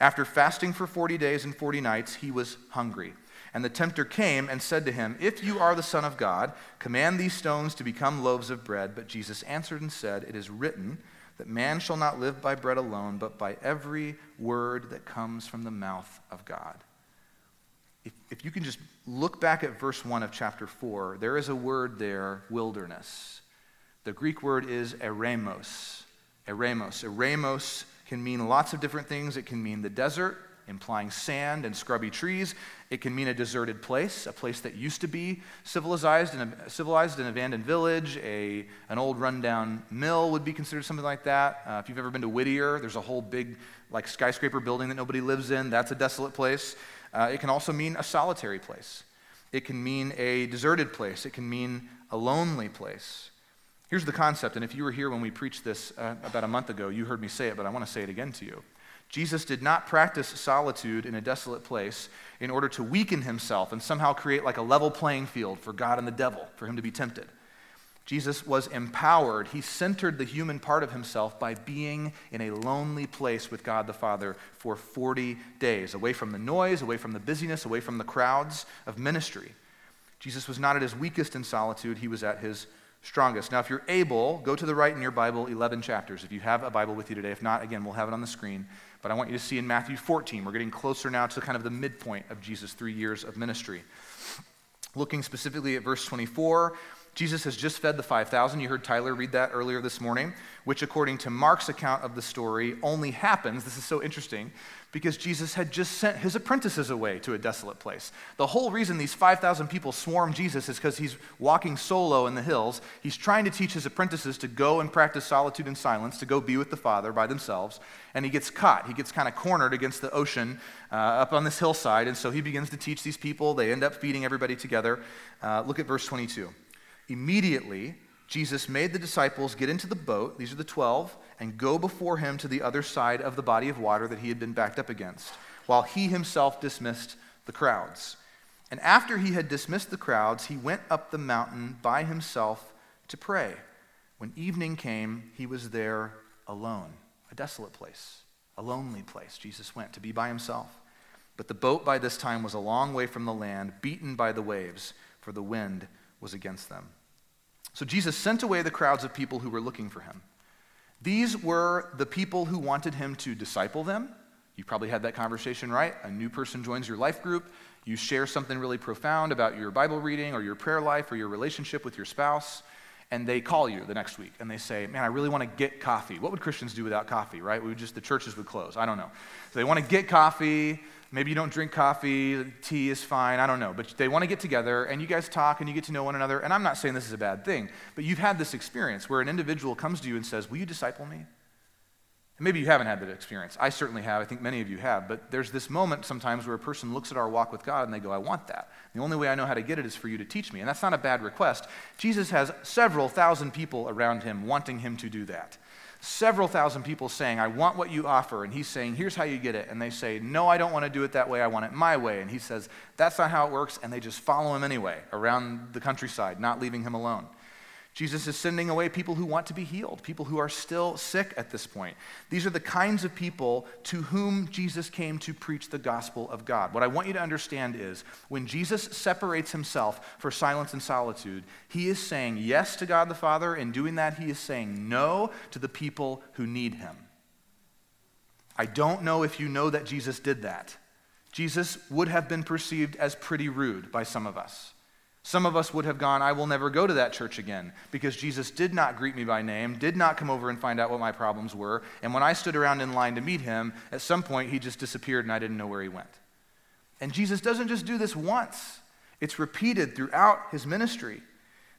After fasting for 40 days and 40 nights, he was hungry. And the tempter came and said to him, If you are the Son of God, command these stones to become loaves of bread. But Jesus answered and said, It is written, that man shall not live by bread alone, but by every word that comes from the mouth of God. If, if you can just look back at verse 1 of chapter 4, there is a word there, wilderness. The Greek word is eremos. Eremos. Eremos can mean lots of different things. It can mean the desert, implying sand and scrubby trees. It can mean a deserted place, a place that used to be civilized and civilized an abandoned village. A, an old rundown mill would be considered something like that. Uh, if you've ever been to Whittier, there's a whole big like skyscraper building that nobody lives in. That's a desolate place. Uh, it can also mean a solitary place. It can mean a deserted place. It can mean a lonely place. Here's the concept, and if you were here when we preached this uh, about a month ago, you heard me say it, but I want to say it again to you. Jesus did not practice solitude in a desolate place in order to weaken himself and somehow create like a level playing field for God and the devil, for him to be tempted. Jesus was empowered. He centered the human part of himself by being in a lonely place with God the Father for 40 days, away from the noise, away from the busyness, away from the crowds of ministry. Jesus was not at his weakest in solitude, he was at his strongest. Now, if you're able, go to the right in your Bible, 11 chapters. If you have a Bible with you today, if not, again, we'll have it on the screen. But I want you to see in Matthew 14, we're getting closer now to kind of the midpoint of Jesus' three years of ministry. Looking specifically at verse 24, Jesus has just fed the 5,000. You heard Tyler read that earlier this morning, which, according to Mark's account of the story, only happens. This is so interesting because Jesus had just sent his apprentices away to a desolate place. The whole reason these 5,000 people swarm Jesus is because he's walking solo in the hills. He's trying to teach his apprentices to go and practice solitude and silence, to go be with the Father by themselves. And he gets caught. He gets kind of cornered against the ocean uh, up on this hillside. And so he begins to teach these people. They end up feeding everybody together. Uh, look at verse 22. Immediately, Jesus made the disciples get into the boat, these are the 12, and go before him to the other side of the body of water that he had been backed up against, while he himself dismissed the crowds. And after he had dismissed the crowds, he went up the mountain by himself to pray. When evening came, he was there alone, a desolate place, a lonely place. Jesus went to be by himself. But the boat by this time was a long way from the land, beaten by the waves, for the wind was against them. So Jesus sent away the crowds of people who were looking for him. These were the people who wanted him to disciple them. You probably had that conversation, right? A new person joins your life group. You share something really profound about your Bible reading or your prayer life or your relationship with your spouse, and they call you the next week and they say, Man, I really want to get coffee. What would Christians do without coffee, right? We would just, the churches would close. I don't know. So they want to get coffee. Maybe you don't drink coffee, tea is fine, I don't know. But they want to get together and you guys talk and you get to know one another. And I'm not saying this is a bad thing, but you've had this experience where an individual comes to you and says, Will you disciple me? And maybe you haven't had that experience. I certainly have. I think many of you have. But there's this moment sometimes where a person looks at our walk with God and they go, I want that. The only way I know how to get it is for you to teach me. And that's not a bad request. Jesus has several thousand people around him wanting him to do that several thousand people saying, I want what you offer. And he's saying, Here's how you get it. And they say, No, I don't want to do it that way. I want it my way. And he says, That's not how it works. And they just follow him anyway around the countryside, not leaving him alone. Jesus is sending away people who want to be healed, people who are still sick at this point. These are the kinds of people to whom Jesus came to preach the gospel of God. What I want you to understand is when Jesus separates himself for silence and solitude, he is saying yes to God the Father. In doing that, he is saying no to the people who need him. I don't know if you know that Jesus did that. Jesus would have been perceived as pretty rude by some of us. Some of us would have gone, I will never go to that church again because Jesus did not greet me by name, did not come over and find out what my problems were. And when I stood around in line to meet him, at some point he just disappeared and I didn't know where he went. And Jesus doesn't just do this once, it's repeated throughout his ministry.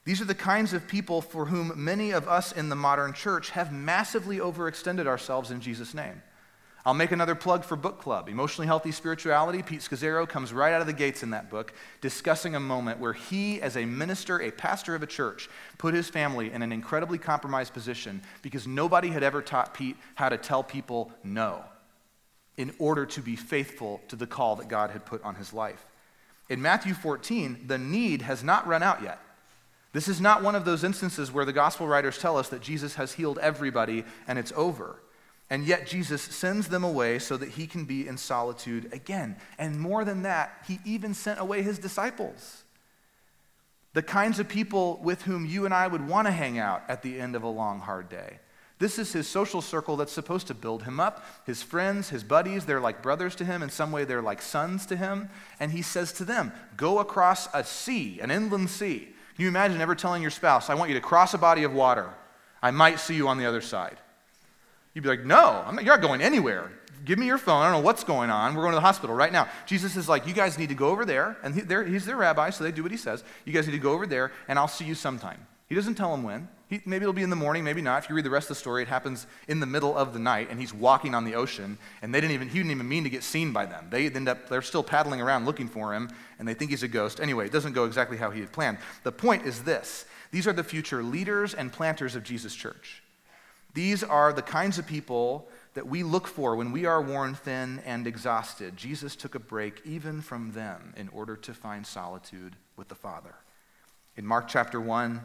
These are the kinds of people for whom many of us in the modern church have massively overextended ourselves in Jesus' name. I'll make another plug for book club. Emotionally Healthy Spirituality. Pete Scazzero comes right out of the gates in that book, discussing a moment where he, as a minister, a pastor of a church, put his family in an incredibly compromised position because nobody had ever taught Pete how to tell people no in order to be faithful to the call that God had put on his life. In Matthew 14, the need has not run out yet. This is not one of those instances where the gospel writers tell us that Jesus has healed everybody and it's over. And yet Jesus sends them away so that he can be in solitude again. And more than that, he even sent away his disciples. The kinds of people with whom you and I would want to hang out at the end of a long, hard day. This is his social circle that's supposed to build him up. His friends, his buddies, they're like brothers to him. In some way, they're like sons to him. And he says to them, Go across a sea, an inland sea. Can you imagine ever telling your spouse, I want you to cross a body of water? I might see you on the other side. You'd be like, no, not, you're not going anywhere. Give me your phone. I don't know what's going on. We're going to the hospital right now. Jesus is like, you guys need to go over there. And he, he's their rabbi, so they do what he says. You guys need to go over there, and I'll see you sometime. He doesn't tell them when. He, maybe it'll be in the morning, maybe not. If you read the rest of the story, it happens in the middle of the night, and he's walking on the ocean, and they didn't even, he didn't even mean to get seen by them. They end up, they're still paddling around looking for him, and they think he's a ghost. Anyway, it doesn't go exactly how he had planned. The point is this these are the future leaders and planters of Jesus' church. These are the kinds of people that we look for when we are worn thin and exhausted. Jesus took a break even from them in order to find solitude with the Father. In Mark chapter 1,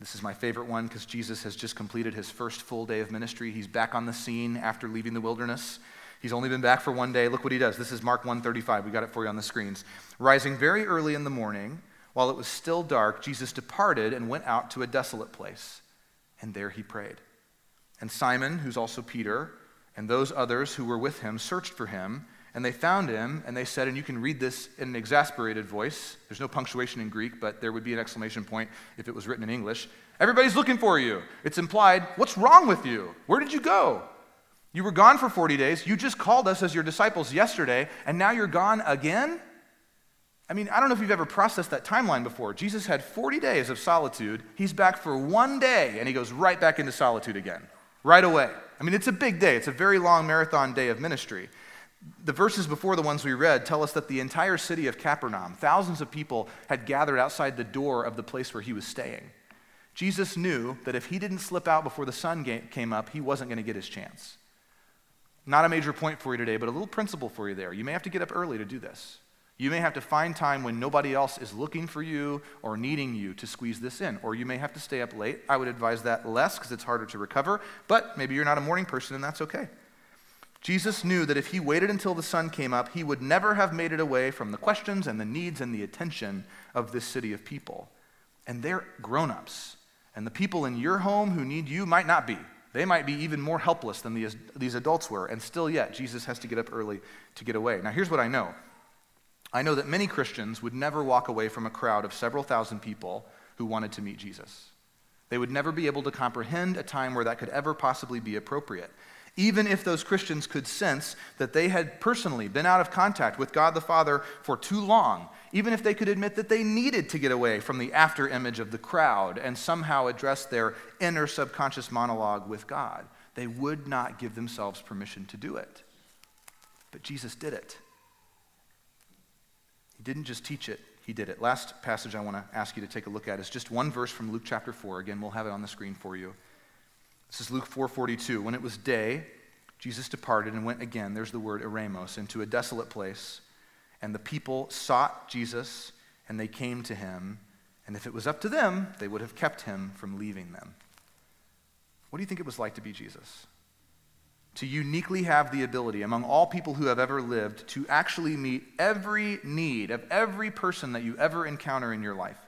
this is my favorite one because Jesus has just completed his first full day of ministry. He's back on the scene after leaving the wilderness. He's only been back for one day. Look what he does. This is Mark 135. We got it for you on the screens. Rising very early in the morning, while it was still dark, Jesus departed and went out to a desolate place. And there he prayed. And Simon, who's also Peter, and those others who were with him searched for him and they found him, and they said, and you can read this in an exasperated voice. There's no punctuation in Greek, but there would be an exclamation point if it was written in English. Everybody's looking for you. It's implied, what's wrong with you? Where did you go? You were gone for 40 days. You just called us as your disciples yesterday, and now you're gone again? I mean, I don't know if you've ever processed that timeline before. Jesus had 40 days of solitude. He's back for one day, and he goes right back into solitude again, right away. I mean, it's a big day. It's a very long marathon day of ministry. The verses before the ones we read tell us that the entire city of Capernaum, thousands of people, had gathered outside the door of the place where he was staying. Jesus knew that if he didn't slip out before the sun came up, he wasn't going to get his chance. Not a major point for you today, but a little principle for you there. You may have to get up early to do this. You may have to find time when nobody else is looking for you or needing you to squeeze this in. Or you may have to stay up late. I would advise that less because it's harder to recover, but maybe you're not a morning person and that's okay. Jesus knew that if he waited until the sun came up, he would never have made it away from the questions and the needs and the attention of this city of people. And they're grown ups. And the people in your home who need you might not be. They might be even more helpless than these, these adults were. And still, yet, Jesus has to get up early to get away. Now, here's what I know I know that many Christians would never walk away from a crowd of several thousand people who wanted to meet Jesus. They would never be able to comprehend a time where that could ever possibly be appropriate even if those Christians could sense that they had personally been out of contact with God the Father for too long, even if they could admit that they needed to get away from the after image of the crowd and somehow address their inner subconscious monologue with God, they would not give themselves permission to do it. But Jesus did it. He didn't just teach it, he did it. Last passage I want to ask you to take a look at is just one verse from Luke chapter 4. Again, we'll have it on the screen for you. This is Luke 4:42. When it was day, Jesus departed and went again, there's the word eremos, into a desolate place. And the people sought Jesus, and they came to him. And if it was up to them, they would have kept him from leaving them. What do you think it was like to be Jesus? To uniquely have the ability among all people who have ever lived to actually meet every need of every person that you ever encounter in your life.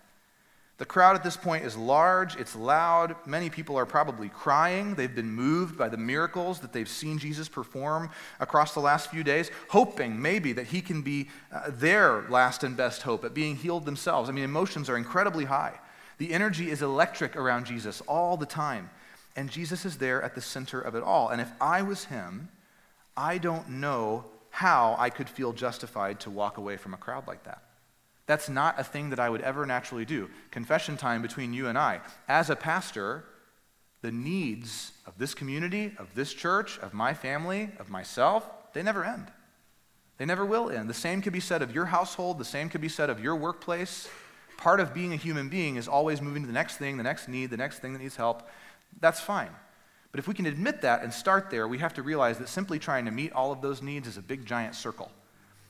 The crowd at this point is large, it's loud. Many people are probably crying. They've been moved by the miracles that they've seen Jesus perform across the last few days, hoping maybe that he can be uh, their last and best hope at being healed themselves. I mean, emotions are incredibly high. The energy is electric around Jesus all the time. And Jesus is there at the center of it all. And if I was him, I don't know how I could feel justified to walk away from a crowd like that. That's not a thing that I would ever naturally do. Confession time between you and I. As a pastor, the needs of this community, of this church, of my family, of myself, they never end. They never will end. The same could be said of your household, the same could be said of your workplace. Part of being a human being is always moving to the next thing, the next need, the next thing that needs help. That's fine. But if we can admit that and start there, we have to realize that simply trying to meet all of those needs is a big giant circle.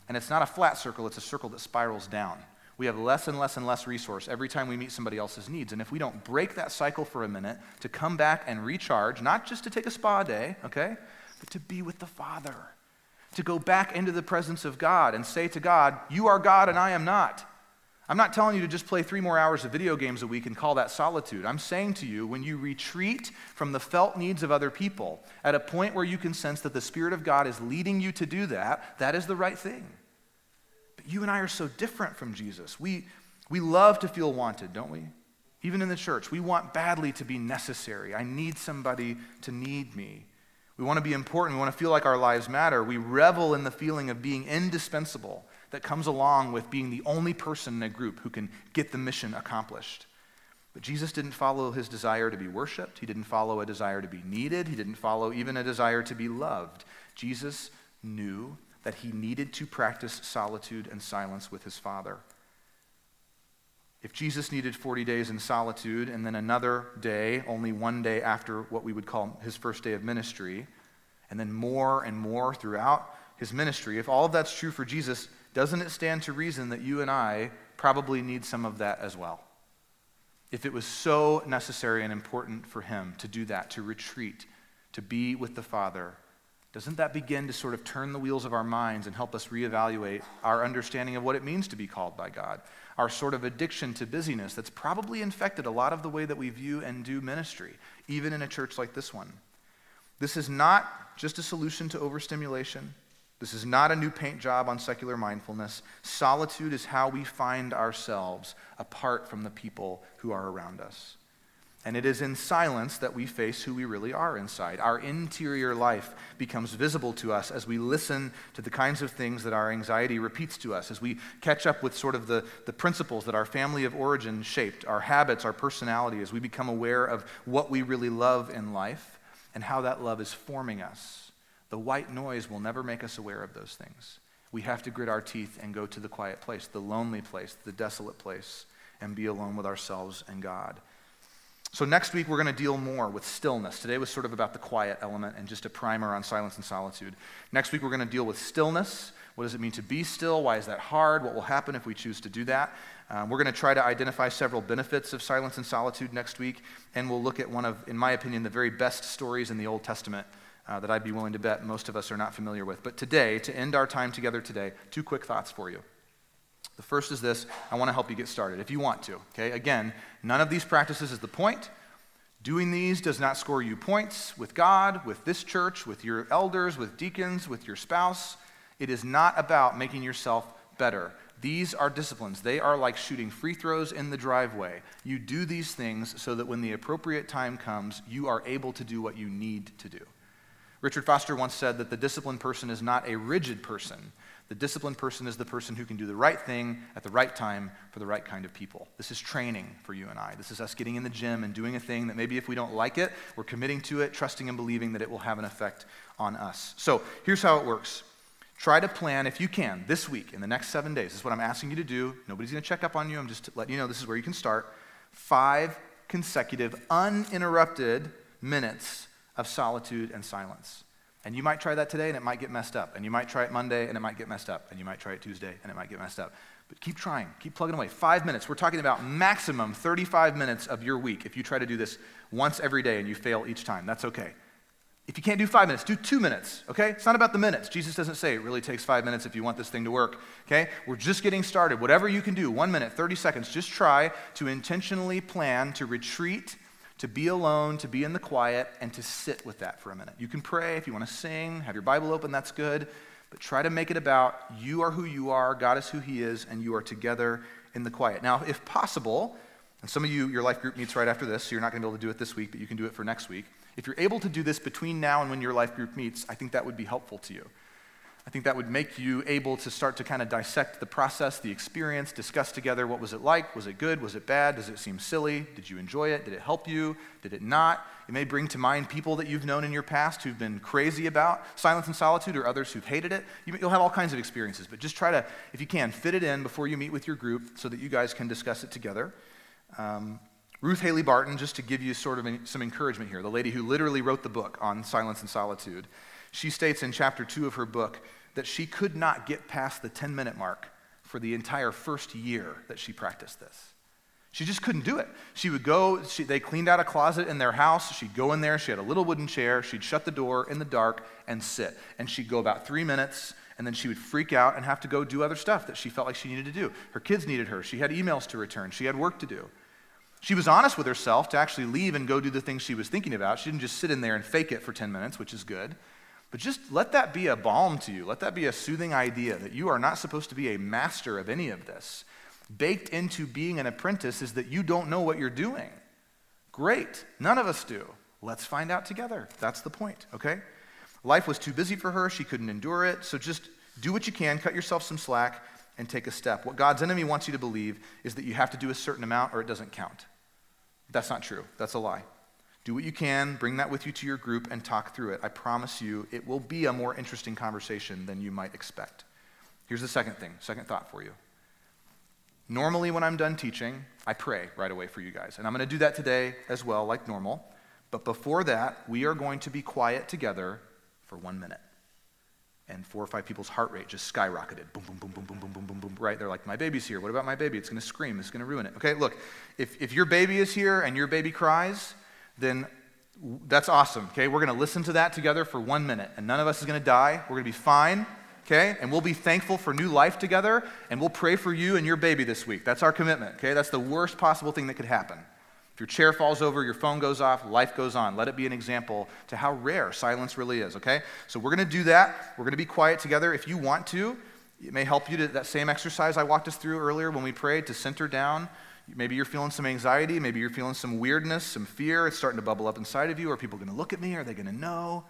And it's not a flat circle, it's a circle that spirals down we have less and less and less resource every time we meet somebody else's needs. And if we don't break that cycle for a minute to come back and recharge, not just to take a spa day, okay, but to be with the Father, to go back into the presence of God and say to God, You are God and I am not. I'm not telling you to just play three more hours of video games a week and call that solitude. I'm saying to you, when you retreat from the felt needs of other people at a point where you can sense that the Spirit of God is leading you to do that, that is the right thing. But you and I are so different from Jesus. We, we love to feel wanted, don't we? Even in the church, we want badly to be necessary. I need somebody to need me. We want to be important. We want to feel like our lives matter. We revel in the feeling of being indispensable that comes along with being the only person in a group who can get the mission accomplished. But Jesus didn't follow his desire to be worshiped. He didn't follow a desire to be needed. He didn't follow even a desire to be loved. Jesus knew that he needed to practice solitude and silence with his Father. If Jesus needed 40 days in solitude and then another day, only one day after what we would call his first day of ministry, and then more and more throughout his ministry, if all of that's true for Jesus, doesn't it stand to reason that you and I probably need some of that as well? If it was so necessary and important for him to do that, to retreat, to be with the Father, doesn't that begin to sort of turn the wheels of our minds and help us reevaluate our understanding of what it means to be called by God? Our sort of addiction to busyness that's probably infected a lot of the way that we view and do ministry, even in a church like this one. This is not just a solution to overstimulation. This is not a new paint job on secular mindfulness. Solitude is how we find ourselves apart from the people who are around us. And it is in silence that we face who we really are inside. Our interior life becomes visible to us as we listen to the kinds of things that our anxiety repeats to us, as we catch up with sort of the, the principles that our family of origin shaped, our habits, our personality, as we become aware of what we really love in life and how that love is forming us. The white noise will never make us aware of those things. We have to grit our teeth and go to the quiet place, the lonely place, the desolate place, and be alone with ourselves and God. So, next week, we're going to deal more with stillness. Today was sort of about the quiet element and just a primer on silence and solitude. Next week, we're going to deal with stillness. What does it mean to be still? Why is that hard? What will happen if we choose to do that? Um, we're going to try to identify several benefits of silence and solitude next week, and we'll look at one of, in my opinion, the very best stories in the Old Testament uh, that I'd be willing to bet most of us are not familiar with. But today, to end our time together today, two quick thoughts for you. The first is this I want to help you get started if you want to. Okay, again, none of these practices is the point. Doing these does not score you points with God, with this church, with your elders, with deacons, with your spouse. It is not about making yourself better. These are disciplines. They are like shooting free throws in the driveway. You do these things so that when the appropriate time comes, you are able to do what you need to do. Richard Foster once said that the disciplined person is not a rigid person, the disciplined person is the person who can do the right thing at the right time for the right kind of people. This is training for you and I. This is us getting in the gym and doing a thing that maybe if we don't like it, we're committing to it, trusting and believing that it will have an effect on us. So here's how it works. Try to plan, if you can, this week, in the next seven days. This is what I'm asking you to do. Nobody's going to check up on you. I'm just letting you know this is where you can start. Five consecutive, uninterrupted minutes of solitude and silence. And you might try that today and it might get messed up. And you might try it Monday and it might get messed up. And you might try it Tuesday and it might get messed up. But keep trying, keep plugging away. Five minutes. We're talking about maximum 35 minutes of your week. If you try to do this once every day and you fail each time, that's okay. If you can't do five minutes, do two minutes, okay? It's not about the minutes. Jesus doesn't say it really takes five minutes if you want this thing to work, okay? We're just getting started. Whatever you can do, one minute, 30 seconds, just try to intentionally plan to retreat to be alone, to be in the quiet, and to sit with that for a minute. You can pray if you want to sing, have your Bible open, that's good. But try to make it about you are who you are, God is who He is, and you are together in the quiet. Now, if possible, and some of you, your life group meets right after this, so you're not going to be able to do it this week, but you can do it for next week. If you're able to do this between now and when your life group meets, I think that would be helpful to you. I think that would make you able to start to kind of dissect the process, the experience, discuss together what was it like? Was it good? Was it bad? Does it seem silly? Did you enjoy it? Did it help you? Did it not? It may bring to mind people that you've known in your past who've been crazy about silence and solitude or others who've hated it. You'll have all kinds of experiences, but just try to, if you can, fit it in before you meet with your group so that you guys can discuss it together. Um, Ruth Haley Barton, just to give you sort of some encouragement here, the lady who literally wrote the book on silence and solitude. She states in chapter two of her book that she could not get past the 10 minute mark for the entire first year that she practiced this. She just couldn't do it. She would go, she, they cleaned out a closet in their house. She'd go in there, she had a little wooden chair, she'd shut the door in the dark and sit. And she'd go about three minutes, and then she would freak out and have to go do other stuff that she felt like she needed to do. Her kids needed her, she had emails to return, she had work to do. She was honest with herself to actually leave and go do the things she was thinking about. She didn't just sit in there and fake it for 10 minutes, which is good. But just let that be a balm to you. Let that be a soothing idea that you are not supposed to be a master of any of this. Baked into being an apprentice is that you don't know what you're doing. Great. None of us do. Let's find out together. That's the point, okay? Life was too busy for her. She couldn't endure it. So just do what you can, cut yourself some slack, and take a step. What God's enemy wants you to believe is that you have to do a certain amount or it doesn't count. That's not true. That's a lie. Do what you can, bring that with you to your group, and talk through it. I promise you, it will be a more interesting conversation than you might expect. Here's the second thing, second thought for you. Normally, when I'm done teaching, I pray right away for you guys. And I'm going to do that today as well, like normal. But before that, we are going to be quiet together for one minute. And four or five people's heart rate just skyrocketed. Boom, boom, boom, boom, boom, boom, boom, boom, boom. Right? They're like, my baby's here. What about my baby? It's going to scream. It's going to ruin it. Okay, look, if, if your baby is here and your baby cries, then that's awesome. Okay, we're going to listen to that together for one minute. And none of us is going to die. We're going to be fine okay? And we'll be thankful for new life together, and we'll pray for you and your baby this week. That's our commitment, okay? That's the worst possible thing that could happen. If your chair falls over, your phone goes off, life goes on. Let it be an example to how rare silence really is, okay? So we're going to do that. We're going to be quiet together. If you want to, it may help you to that same exercise I walked us through earlier when we prayed to center down. Maybe you're feeling some anxiety. Maybe you're feeling some weirdness, some fear. It's starting to bubble up inside of you. Are people going to look at me? Are they going to know?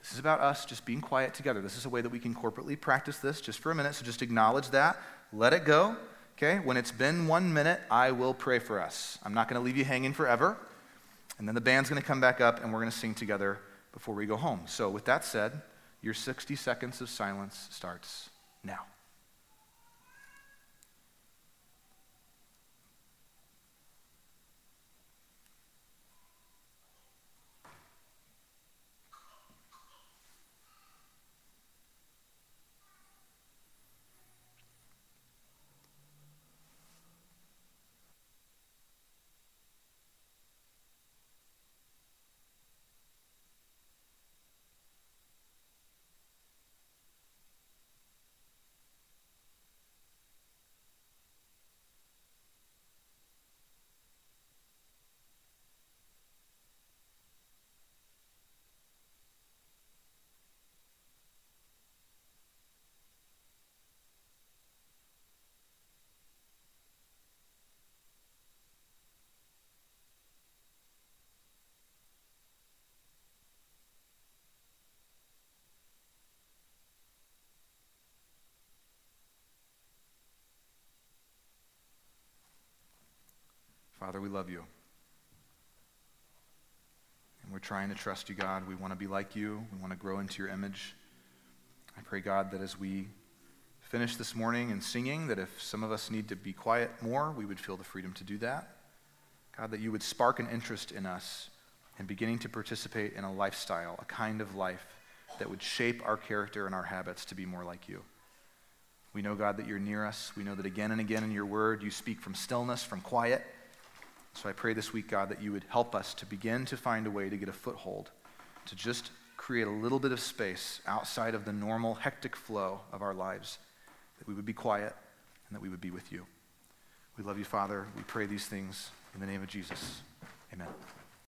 This is about us just being quiet together. This is a way that we can corporately practice this just for a minute. So just acknowledge that. Let it go. Okay? When it's been one minute, I will pray for us. I'm not going to leave you hanging forever. And then the band's going to come back up and we're going to sing together before we go home. So, with that said, your 60 seconds of silence starts now. Father, we love you. And we're trying to trust you, God. We want to be like you, we want to grow into your image. I pray, God, that as we finish this morning in singing, that if some of us need to be quiet more, we would feel the freedom to do that. God, that you would spark an interest in us in beginning to participate in a lifestyle, a kind of life that would shape our character and our habits to be more like you. We know, God, that you're near us. We know that again and again in your word you speak from stillness, from quiet. So I pray this week, God, that you would help us to begin to find a way to get a foothold, to just create a little bit of space outside of the normal, hectic flow of our lives, that we would be quiet and that we would be with you. We love you, Father. We pray these things in the name of Jesus. Amen.